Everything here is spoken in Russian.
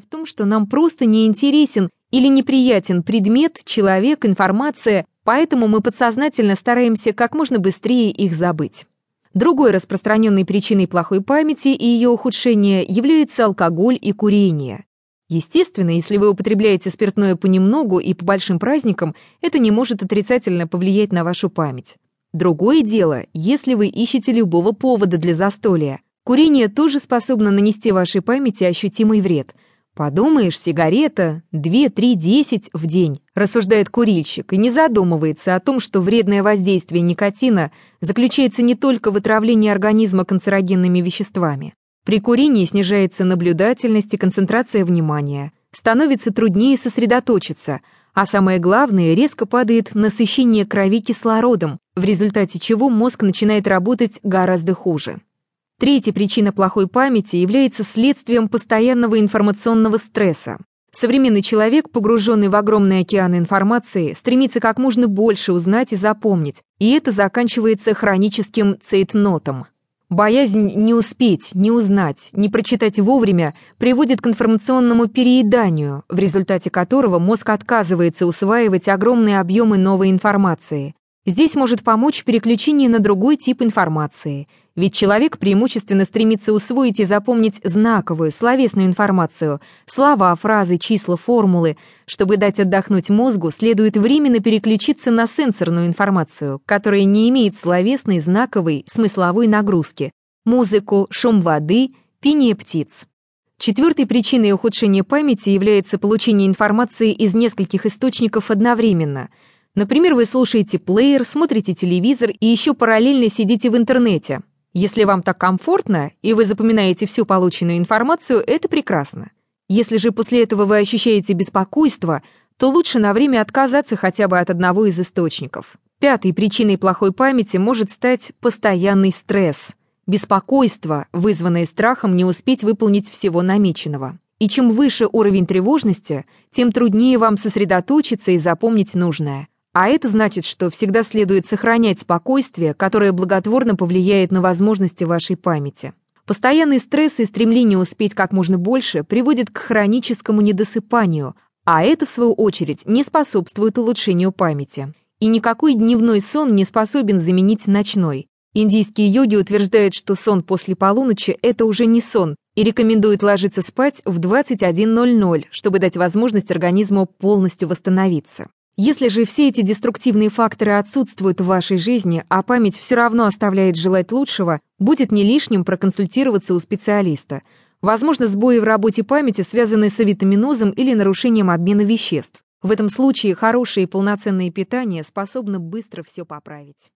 в том, что нам просто не интересен или неприятен предмет, человек, информация, поэтому мы подсознательно стараемся как можно быстрее их забыть. Другой распространенной причиной плохой памяти и ее ухудшения является алкоголь и курение. Естественно, если вы употребляете спиртное понемногу и по большим праздникам, это не может отрицательно повлиять на вашу память. Другое дело, если вы ищете любого повода для застолья. Курение тоже способно нанести вашей памяти ощутимый вред. Подумаешь, сигарета 2-3-10 в день, рассуждает курильщик и не задумывается о том, что вредное воздействие никотина заключается не только в отравлении организма канцерогенными веществами. При курении снижается наблюдательность и концентрация внимания, становится труднее сосредоточиться, а самое главное, резко падает насыщение крови кислородом, в результате чего мозг начинает работать гораздо хуже. Третья причина плохой памяти является следствием постоянного информационного стресса. Современный человек, погруженный в огромный океан информации, стремится как можно больше узнать и запомнить, и это заканчивается хроническим цейтнотом. Боязнь не успеть, не узнать, не прочитать вовремя приводит к информационному перееданию, в результате которого мозг отказывается усваивать огромные объемы новой информации. Здесь может помочь переключение на другой тип информации, ведь человек преимущественно стремится усвоить и запомнить знаковую, словесную информацию, слова, фразы, числа, формулы. Чтобы дать отдохнуть мозгу, следует временно переключиться на сенсорную информацию, которая не имеет словесной, знаковой, смысловой нагрузки, музыку, шум воды, пение птиц. Четвертой причиной ухудшения памяти является получение информации из нескольких источников одновременно – Например, вы слушаете плеер, смотрите телевизор и еще параллельно сидите в интернете. Если вам так комфортно, и вы запоминаете всю полученную информацию, это прекрасно. Если же после этого вы ощущаете беспокойство, то лучше на время отказаться хотя бы от одного из источников. Пятой причиной плохой памяти может стать постоянный стресс, беспокойство, вызванное страхом не успеть выполнить всего намеченного. И чем выше уровень тревожности, тем труднее вам сосредоточиться и запомнить нужное. А это значит, что всегда следует сохранять спокойствие, которое благотворно повлияет на возможности вашей памяти. Постоянный стресс и стремление успеть как можно больше приводит к хроническому недосыпанию, а это, в свою очередь, не способствует улучшению памяти. И никакой дневной сон не способен заменить ночной. Индийские йоги утверждают, что сон после полуночи – это уже не сон, и рекомендуют ложиться спать в 21.00, чтобы дать возможность организму полностью восстановиться. Если же все эти деструктивные факторы отсутствуют в вашей жизни, а память все равно оставляет желать лучшего, будет не лишним проконсультироваться у специалиста. Возможно, сбои в работе памяти связаны с авитаминозом или нарушением обмена веществ. В этом случае хорошее и полноценное питание способно быстро все поправить.